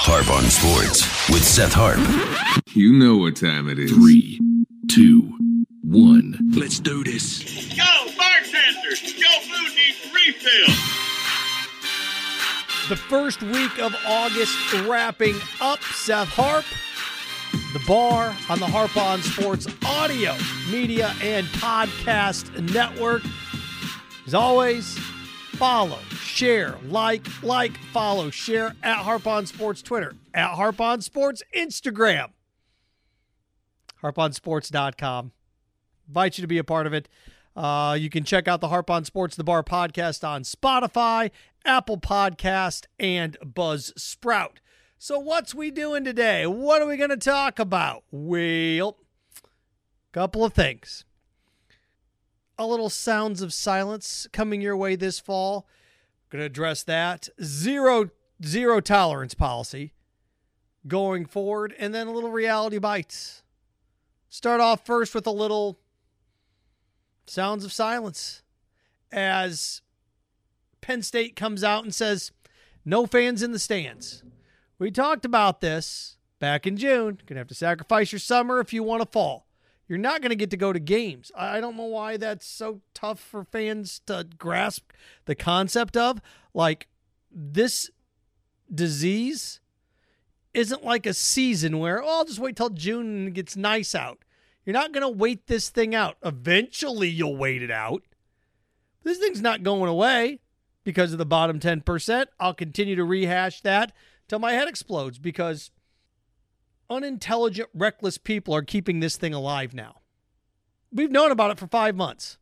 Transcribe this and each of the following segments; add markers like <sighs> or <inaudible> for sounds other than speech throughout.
Harp on Sports with Seth Harp. You know what time it is. Three, two, one. Let's do this. Yo, bartender, your food needs refill. The first week of August wrapping up. Seth Harp, the bar on the Harp on Sports audio, media, and podcast network. As always, follow, share, like, like, follow, share at Harp on Sports Twitter, at Harp on Sports Instagram, harponsports.com. Invite you to be a part of it. Uh, you can check out the Harp on Sports The Bar podcast on Spotify, Apple Podcast, and Buzzsprout. So, what's we doing today? What are we going to talk about? Well, a couple of things. A little sounds of silence coming your way this fall. Going to address that. Zero zero tolerance policy going forward, and then a little reality bites. Start off first with a little sounds of silence as Penn State comes out and says, no fans in the stands. We talked about this back in June. Gonna have to sacrifice your summer if you want to fall. You're not going to get to go to games. I don't know why that's so tough for fans to grasp the concept of. Like, this disease isn't like a season where, oh, I'll just wait till June and it gets nice out. You're not going to wait this thing out. Eventually, you'll wait it out. This thing's not going away because of the bottom 10%. I'll continue to rehash that till my head explodes because unintelligent, reckless people are keeping this thing alive now. We've known about it for five months.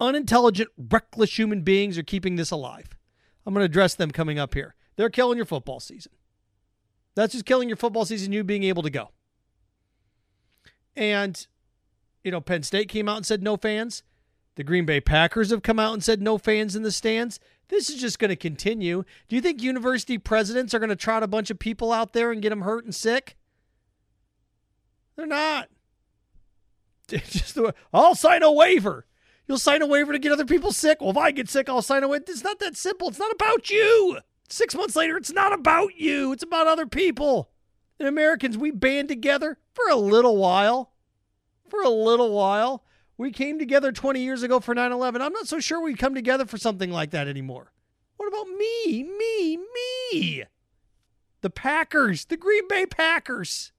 Unintelligent, reckless human beings are keeping this alive. I'm going to address them coming up here. They're killing your football season. That's just killing your football season, you being able to go. And, you know, Penn State came out and said no fans. The Green Bay Packers have come out and said no fans in the stands. This is just going to continue. Do you think university presidents are going to trot a bunch of people out there and get them hurt and sick? They're not. <laughs> Just the, I'll sign a waiver. You'll sign a waiver to get other people sick. Well, if I get sick, I'll sign a waiver. It's not that simple. It's not about you. Six months later, it's not about you. It's about other people. And Americans, we band together for a little while. For a little while. We came together 20 years ago for 9 11. I'm not so sure we come together for something like that anymore. What about me? Me? Me? The Packers, the Green Bay Packers.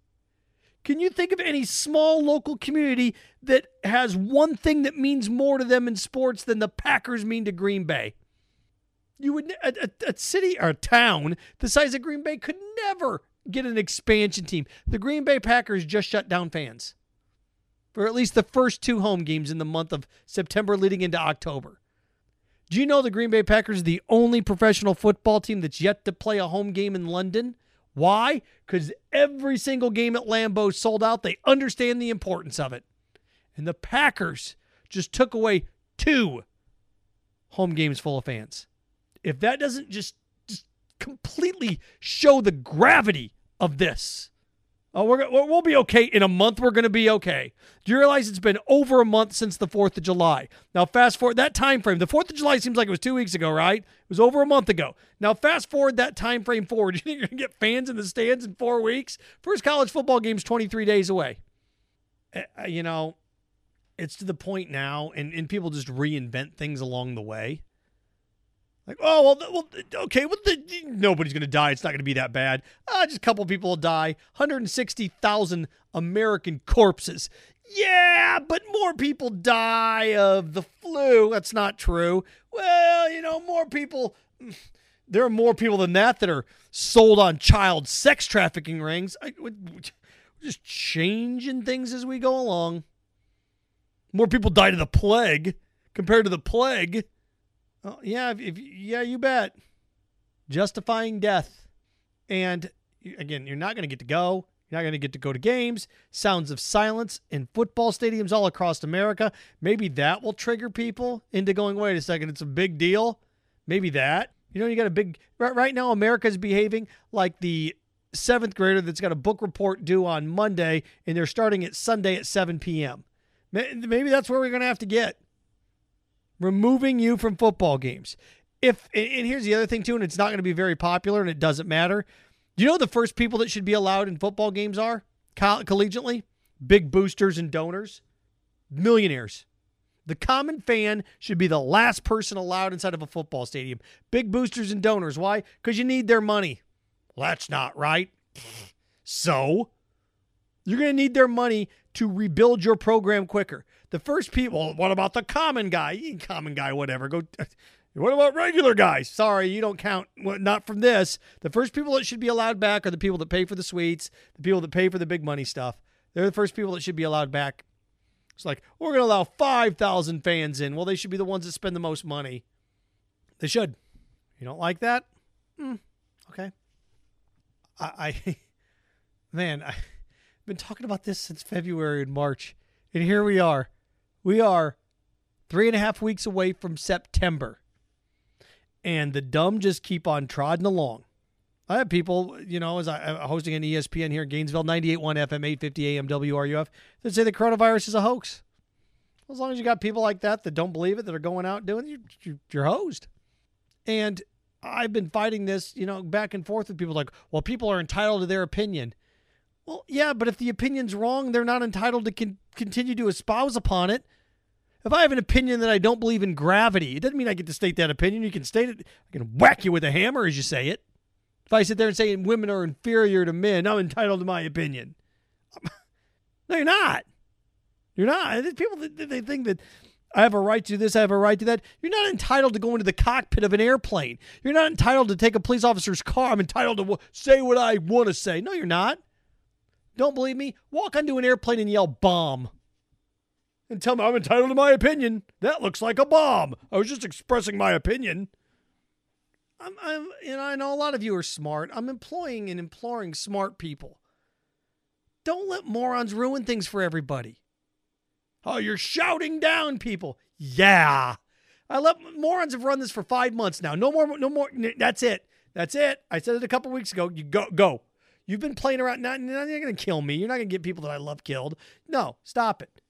Can you think of any small local community that has one thing that means more to them in sports than the Packers mean to Green Bay? You would a, a, a city or a town the size of Green Bay could never get an expansion team. The Green Bay Packers just shut down fans for at least the first two home games in the month of September leading into October. Do you know the Green Bay Packers are the only professional football team that's yet to play a home game in London? Why? Because every single game at Lambeau sold out. They understand the importance of it. And the Packers just took away two home games full of fans. If that doesn't just, just completely show the gravity of this, Oh, we're, we'll be okay. In a month, we're going to be okay. Do you realize it's been over a month since the 4th of July? Now, fast forward that time frame. The 4th of July seems like it was two weeks ago, right? It was over a month ago. Now, fast forward that time frame forward. You <laughs> think you're going to get fans in the stands in four weeks? First college football game's 23 days away. Uh, you know, it's to the point now, and, and people just reinvent things along the way. Like, oh well, well okay, well, the, nobody's gonna die. It's not gonna be that bad. Uh, just a couple people will die. 160,000 American corpses. Yeah, but more people die of the flu. That's not true. Well, you know, more people. <sighs> There are more people than that that are sold on child sex trafficking rings. I, we're just changing things as we go along. More people died of the plague compared to the plague. Oh, yeah, if, if, yeah, you bet. Justifying death. And again, you're not going to get to go. You're not going to get to go to games. Sounds of silence in football stadiums all across America. Maybe that will trigger people into going, wait a second, it's a big deal. Maybe that. You know, you got a big, right, right now, America's behaving like the seventh grader that's got a book report due on Monday and they're starting at Sunday at 7 p.m. Maybe that's where we're going to have to get removing you from football games. If and here's the other thing too, and it's not going to be very popular, and it doesn't matter. You know the first people that should be allowed in football games are Coll- collegiately? Big boosters and donors, millionaires. The common fan should be the last person allowed inside of a football stadium. Big boosters and donors. Why? Because you need their money. Well, that's not right. So, you're going to need their money to rebuild your program quicker. The first people, what about the common guy? Common guy, whatever. Go. What about regular guys? Sorry, you don't count. Well, not from this. The first people that should be allowed back are the people that pay for the suites, the people that pay for the big money stuff. They're the first people that should be allowed back. It's like, we're going to allow 5,000 fans in. Well, they should be the ones that spend the most money. They should. You don't like that? Mm, okay. I, I <laughs> man, I've been talking about this since February and March. And here we are. We are three and a half weeks away from September. And the dumb just keep on trotting along. I have people, you know, as I am hosting an ESPN here in Gainesville, 98.1 FM, 850 AM WRUF, that say the coronavirus is a hoax. As long as you got people like that that don't believe it, that are going out doing it, you're, you're hosed. And I've been fighting this, you know, back and forth with people like, well, people are entitled to their opinion. Well, yeah, but if the opinion's wrong, they're not entitled to con- continue to espouse upon it. If I have an opinion that I don't believe in gravity, it doesn't mean I get to state that opinion. You can state it. I can whack you with a hammer as you say it. If I sit there and say women are inferior to men, I'm entitled to my opinion. <laughs> no, you're not. You're not. People they think that I have a right to this, I have a right to that. You're not entitled to go into the cockpit of an airplane. You're not entitled to take a police officer's car. I'm entitled to say what I want to say. No, you're not. Don't believe me? Walk onto an airplane and yell bomb. And tell me I'm entitled to my opinion. That looks like a bomb. I was just expressing my opinion. I'm, I'm, know, I know a lot of you are smart. I'm employing and imploring smart people. Don't let morons ruin things for everybody. Oh, you're shouting down people. Yeah. I let morons have run this for five months now. No more, no more. That's it. That's it. I said it a couple weeks ago. You go, go. You've been playing around. Not, you're not going to kill me. You're not going to get people that I love killed. No, stop it.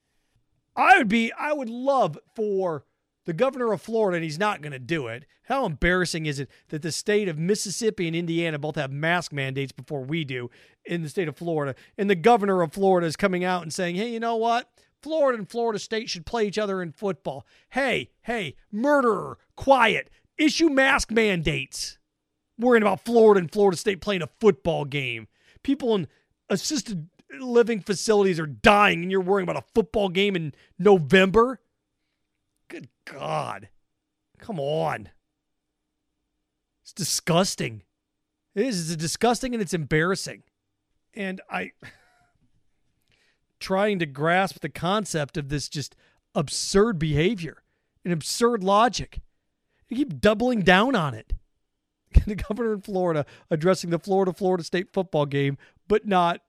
I would be, I would love for the governor of Florida, and he's not going to do it. How embarrassing is it that the state of Mississippi and Indiana both have mask mandates before we do in the state of Florida? And the governor of Florida is coming out and saying, hey, you know what? Florida and Florida State should play each other in football. Hey, hey, murderer, quiet, issue mask mandates. Worrying about Florida and Florida State playing a football game. People in assisted living facilities are dying, and you're worrying about a football game in November? Good God. Come on. It's disgusting. It is. It's disgusting and it's embarrassing. And I <laughs> trying to grasp the concept of this just absurd behavior and absurd logic. You keep doubling down on it. <laughs> The governor in Florida addressing the Florida Florida State football game, but not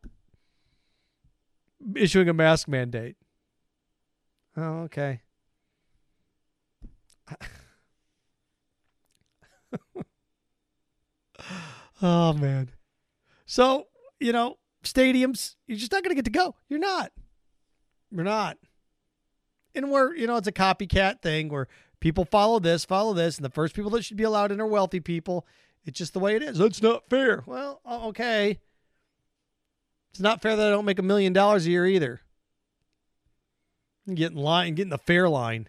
issuing a mask mandate. Oh, okay. <laughs> oh man. So, you know, stadiums, you're just not going to get to go. You're not. You're not. And we're, you know, it's a copycat thing where people follow this, follow this, and the first people that should be allowed in are wealthy people. It's just the way it is. That's not fair. Well, okay. It's not fair that I don't make a million dollars a year either. Get in line, get in the fair line.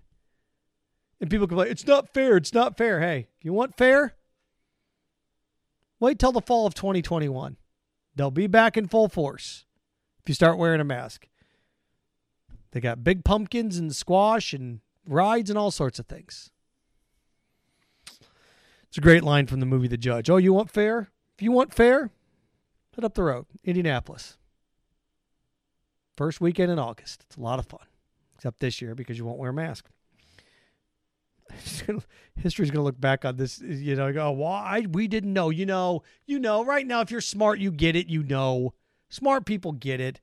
And people complain, it's not fair, it's not fair. Hey, if you want fair, wait till the fall of 2021. They'll be back in full force if you start wearing a mask. They got big pumpkins and squash and rides and all sorts of things. It's a great line from the movie The Judge. Oh, you want fair? If you want fair, up the road, Indianapolis. First weekend in August. It's a lot of fun, except this year because you won't wear a mask. <laughs> History's going to look back on this, you know, go, why? We didn't know. You know, you know, right now, if you're smart, you get it. You know, smart people get it.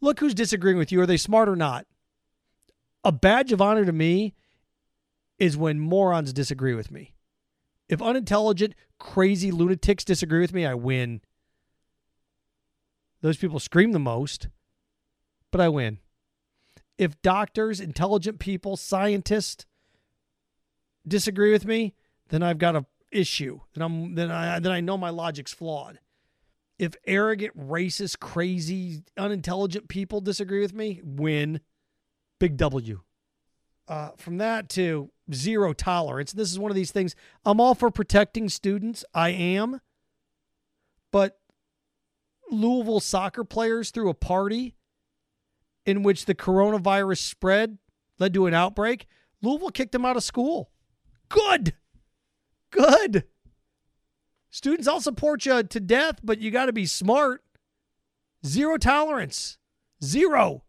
Look who's disagreeing with you. Are they smart or not? A badge of honor to me is when morons disagree with me. If unintelligent, crazy lunatics disagree with me, I win. Those people scream the most, but I win. If doctors, intelligent people, scientists disagree with me, then I've got an issue. Then I'm then I then I know my logic's flawed. If arrogant, racist, crazy, unintelligent people disagree with me, win. Big W. Uh, from that to zero tolerance. This is one of these things. I'm all for protecting students. I am. But Louisville soccer players threw a party in which the coronavirus spread, led to an outbreak. Louisville kicked them out of school. Good. Good. Students, I'll support you to death, but you got to be smart. Zero tolerance. Zero.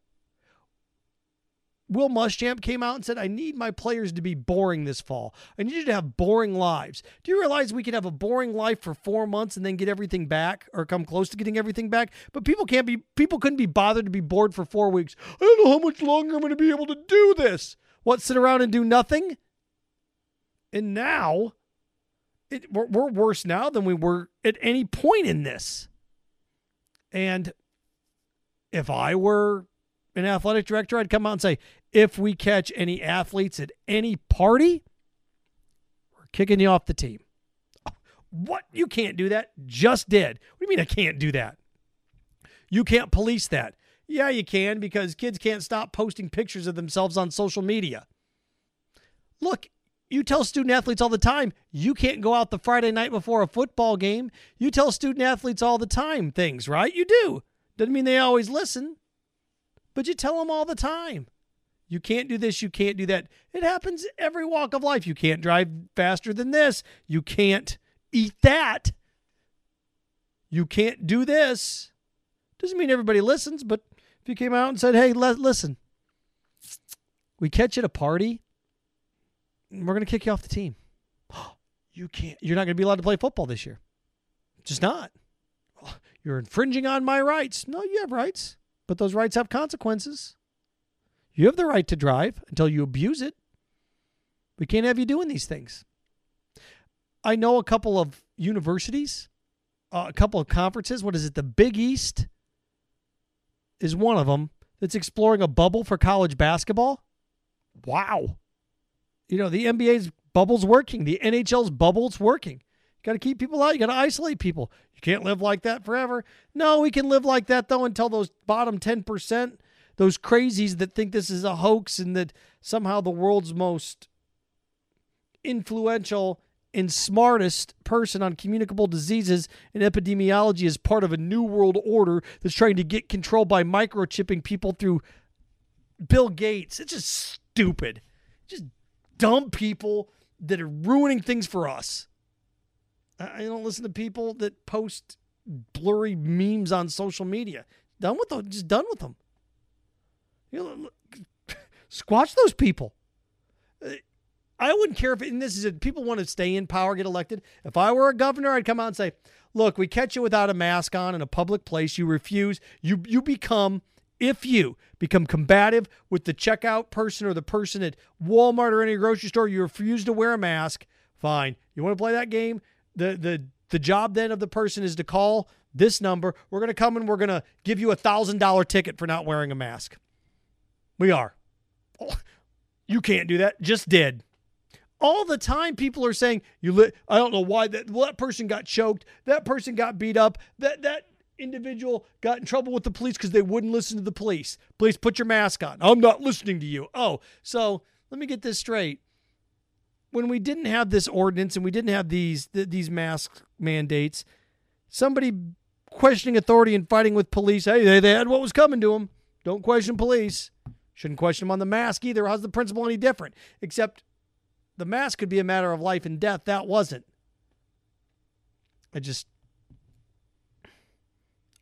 Will Muschamp came out and said, I need my players to be boring this fall. I need you to have boring lives. Do you realize we could have a boring life for four months and then get everything back or come close to getting everything back? But people can't be, people couldn't be bothered to be bored for four weeks. I don't know how much longer I'm going to be able to do this. What, sit around and do nothing? And now, it, we're, we're worse now than we were at any point in this. And if I were an athletic director, I'd come out and say, if we catch any athletes at any party, we're kicking you off the team. What? You can't do that. Just did. What do you mean I can't do that? You can't police that. Yeah, you can because kids can't stop posting pictures of themselves on social media. Look, you tell student athletes all the time, you can't go out the Friday night before a football game. You tell student athletes all the time things, right? You do. Doesn't mean they always listen but you tell them all the time. You can't do this, you can't do that. It happens every walk of life. You can't drive faster than this. You can't eat that. You can't do this. Doesn't mean everybody listens, but if you came out and said, hey, listen, we catch you at a party, we're going to kick you off the team. <gasps> You can't, you're not going to be allowed to play football this year. Just not. You're infringing on my rights. No, you have rights but those rights have consequences. You have the right to drive until you abuse it. We can't have you doing these things. I know a couple of universities, uh, a couple of conferences. What is it? The Big East is one of them that's exploring a bubble for college basketball. Wow. You know, the NBA's bubble's working, the NHL's bubble's working. Got to keep people out. You got to isolate people. You can't live like that forever. No, we can live like that though until those bottom 10%, those crazies that think this is a hoax and that somehow the world's most influential and smartest person on communicable diseases and epidemiology is part of a new world order that's trying to get control by microchipping people through Bill Gates. It's just stupid. Just dumb people that are ruining things for us. I don't listen to people that post blurry memes on social media. Done with them. Just done with them. You know, squash those people. I wouldn't care if, and this is it, people want to stay in power, get elected. If I were a governor, I'd come out and say, look, we catch you without a mask on in a public place. You refuse. You, you become, if you become combative with the checkout person or the person at Walmart or any grocery store, you refuse to wear a mask. Fine. You want to play that game? The the the job then of the person is to call this number. We're going to come and we're going to give you a thousand dollar ticket for not wearing a mask. We are. Oh, <laughs> you can't do that. Just did. All the time, people are saying you. Li- I don't know why that well, that person got choked. That person got beat up. That that individual got in trouble with the police because they wouldn't listen to the police. Please put your mask on. I'm not listening to you. Oh, so let me get this straight when we didn't have this ordinance and we didn't have these th- these mask mandates, somebody questioning authority and fighting with police, hey, they, they had what was coming to them. Don't question police. Shouldn't question them on the mask either. How's the principle any different? Except the mask could be a matter of life and death. That wasn't. I just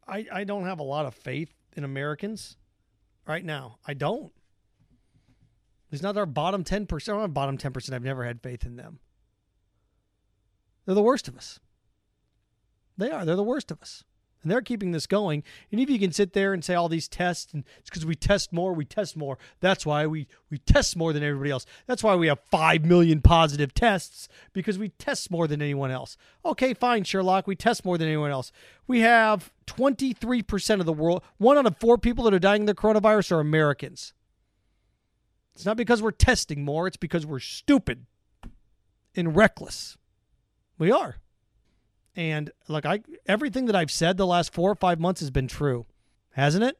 I I don't have a lot of faith in Americans right now. I don't. He's not our bottom 10%. Our bottom 10%, I've never had faith in them. They're the worst of us. They are. They're the worst of us. And they're keeping this going. And if you can sit there and say all these tests, and it's because we test more, we test more. That's why we, we test more than everybody else. That's why we have 5 million positive tests, because we test more than anyone else. Okay, fine, Sherlock. We test more than anyone else. We have 23% of the world, one out of four people that are dying of the coronavirus are Americans. It's not because we're testing more, it's because we're stupid and reckless. We are. And look, I everything that I've said the last four or five months has been true, hasn't it?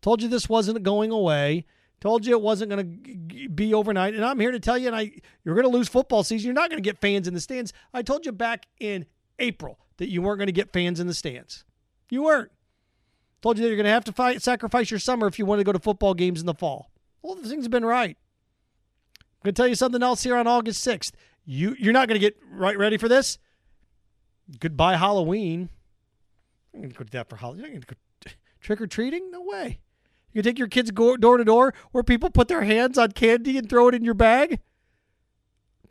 Told you this wasn't going away. Told you it wasn't going to be overnight. And I'm here to tell you, and I you're going to lose football season. You're not going to get fans in the stands. I told you back in April that you weren't going to get fans in the stands. You weren't. Told you that you're going to have to fight, sacrifice your summer if you want to go to football games in the fall. All the things have been right. I'm going to tell you something else here on August 6th. You you're not going to get right ready for this. Goodbye Halloween. I'm going to go to that for Halloween. You're not going to go trick or treating? No way. You take your kids door to door where people put their hands on candy and throw it in your bag.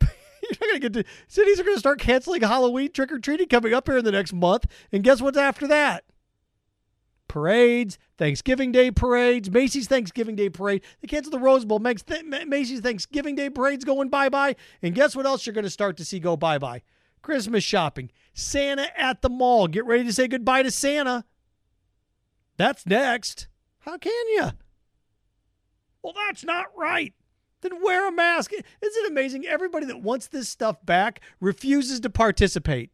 <laughs> You're not going to get to cities are going to start canceling Halloween trick or treating coming up here in the next month. And guess what's after that? Parades, Thanksgiving Day parades, Macy's Thanksgiving Day parade. They canceled the Rose Bowl. Macy's Thanksgiving Day parade's going bye bye. And guess what else you're going to start to see go bye bye? Christmas shopping, Santa at the mall. Get ready to say goodbye to Santa. That's next. How can you? Well, that's not right. Then wear a mask. Isn't it amazing? Everybody that wants this stuff back refuses to participate.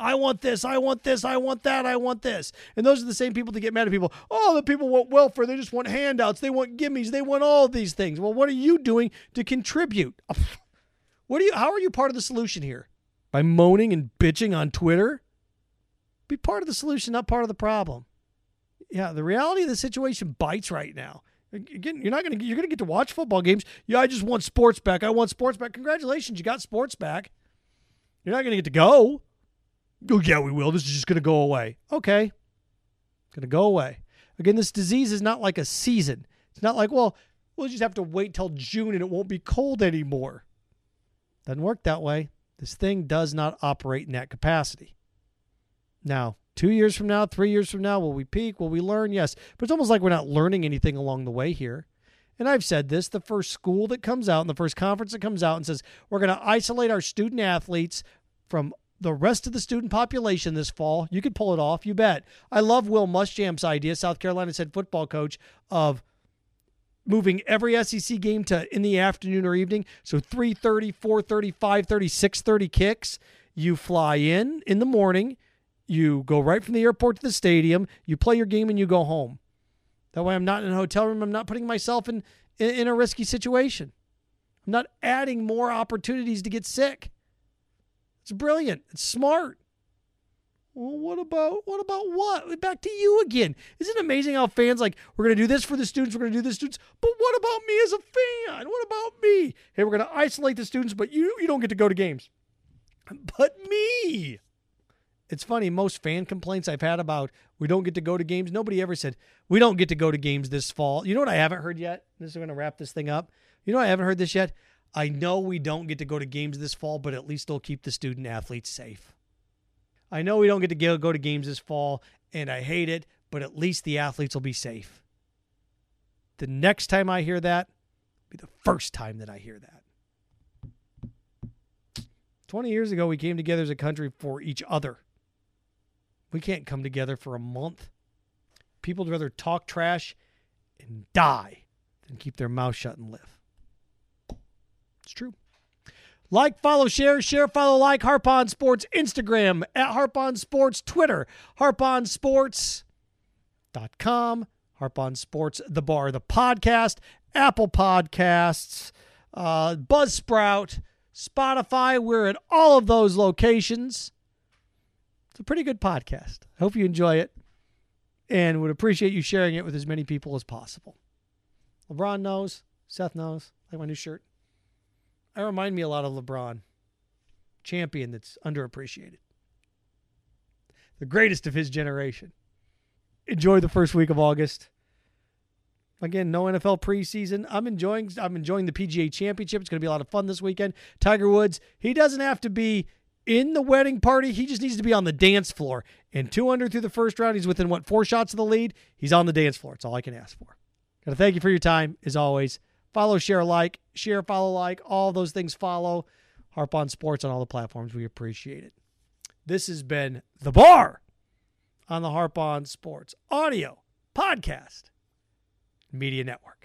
I want this, I want this, I want that, I want this. And those are the same people that get mad at people. Oh, the people want welfare. They just want handouts. They want gimmies. They want all these things. Well, what are you doing to contribute? <laughs> What are you how are you part of the solution here? By moaning and bitching on Twitter? Be part of the solution, not part of the problem yeah, the reality of the situation bites right now. Again, you're not gonna you're gonna get to watch football games. Yeah, I just want sports back. I want sports back. Congratulations, you got sports back. You're not gonna get to go. Oh yeah, we will. This is just gonna go away. Okay, gonna go away. Again, this disease is not like a season. It's not like well, we'll just have to wait till June and it won't be cold anymore. Doesn't work that way. This thing does not operate in that capacity. Now, Two years from now, three years from now, will we peak? Will we learn? Yes. But it's almost like we're not learning anything along the way here. And I've said this the first school that comes out and the first conference that comes out and says, we're going to isolate our student athletes from the rest of the student population this fall. You could pull it off, you bet. I love Will Muschamp's idea, South Carolina's head football coach, of moving every SEC game to in the afternoon or evening. So 3:30, 4:30, 5:30, 6:30 kicks. You fly in in the morning. You go right from the airport to the stadium. You play your game and you go home. That way, I'm not in a hotel room. I'm not putting myself in in a risky situation. I'm not adding more opportunities to get sick. It's brilliant. It's smart. Well, what about what about what? Back to you again. Isn't it amazing how fans like we're gonna do this for the students, we're gonna do this students, but what about me as a fan? What about me? Hey, we're gonna isolate the students, but you you don't get to go to games. But me. It's funny, most fan complaints I've had about we don't get to go to games, nobody ever said, we don't get to go to games this fall. You know what I haven't heard yet? This is going to wrap this thing up. You know, I haven't heard this yet. I know we don't get to go to games this fall, but at least they'll keep the student athletes safe. I know we don't get to go to games this fall, and I hate it, but at least the athletes will be safe. The next time I hear that, be the first time that I hear that. 20 years ago, we came together as a country for each other. We can't come together for a month. People would rather talk trash and die than keep their mouth shut and live. Like, follow, share, share, follow, like Harp On Sports Instagram at Harp On Sports Twitter, harponsports.com, Harp On Sports The Bar, the podcast, Apple Podcasts, uh, Buzzsprout, Spotify. We're at all of those locations. It's a pretty good podcast. I hope you enjoy it and would appreciate you sharing it with as many people as possible. LeBron knows. Seth knows. I like my new shirt. I remind me a lot of LeBron, champion that's underappreciated, the greatest of his generation. Enjoy the first week of August. Again, no NFL preseason. I'm enjoying. I'm enjoying the PGA Championship. It's going to be a lot of fun this weekend. Tiger Woods. He doesn't have to be in the wedding party. He just needs to be on the dance floor. And 200 through the first round, he's within what four shots of the lead. He's on the dance floor. It's all I can ask for. Gotta thank you for your time as always. Follow, share, like, share, follow, like, all those things. Follow Harp on Sports on all the platforms. We appreciate it. This has been the Bar on the Harp on Sports Audio Podcast Media Network.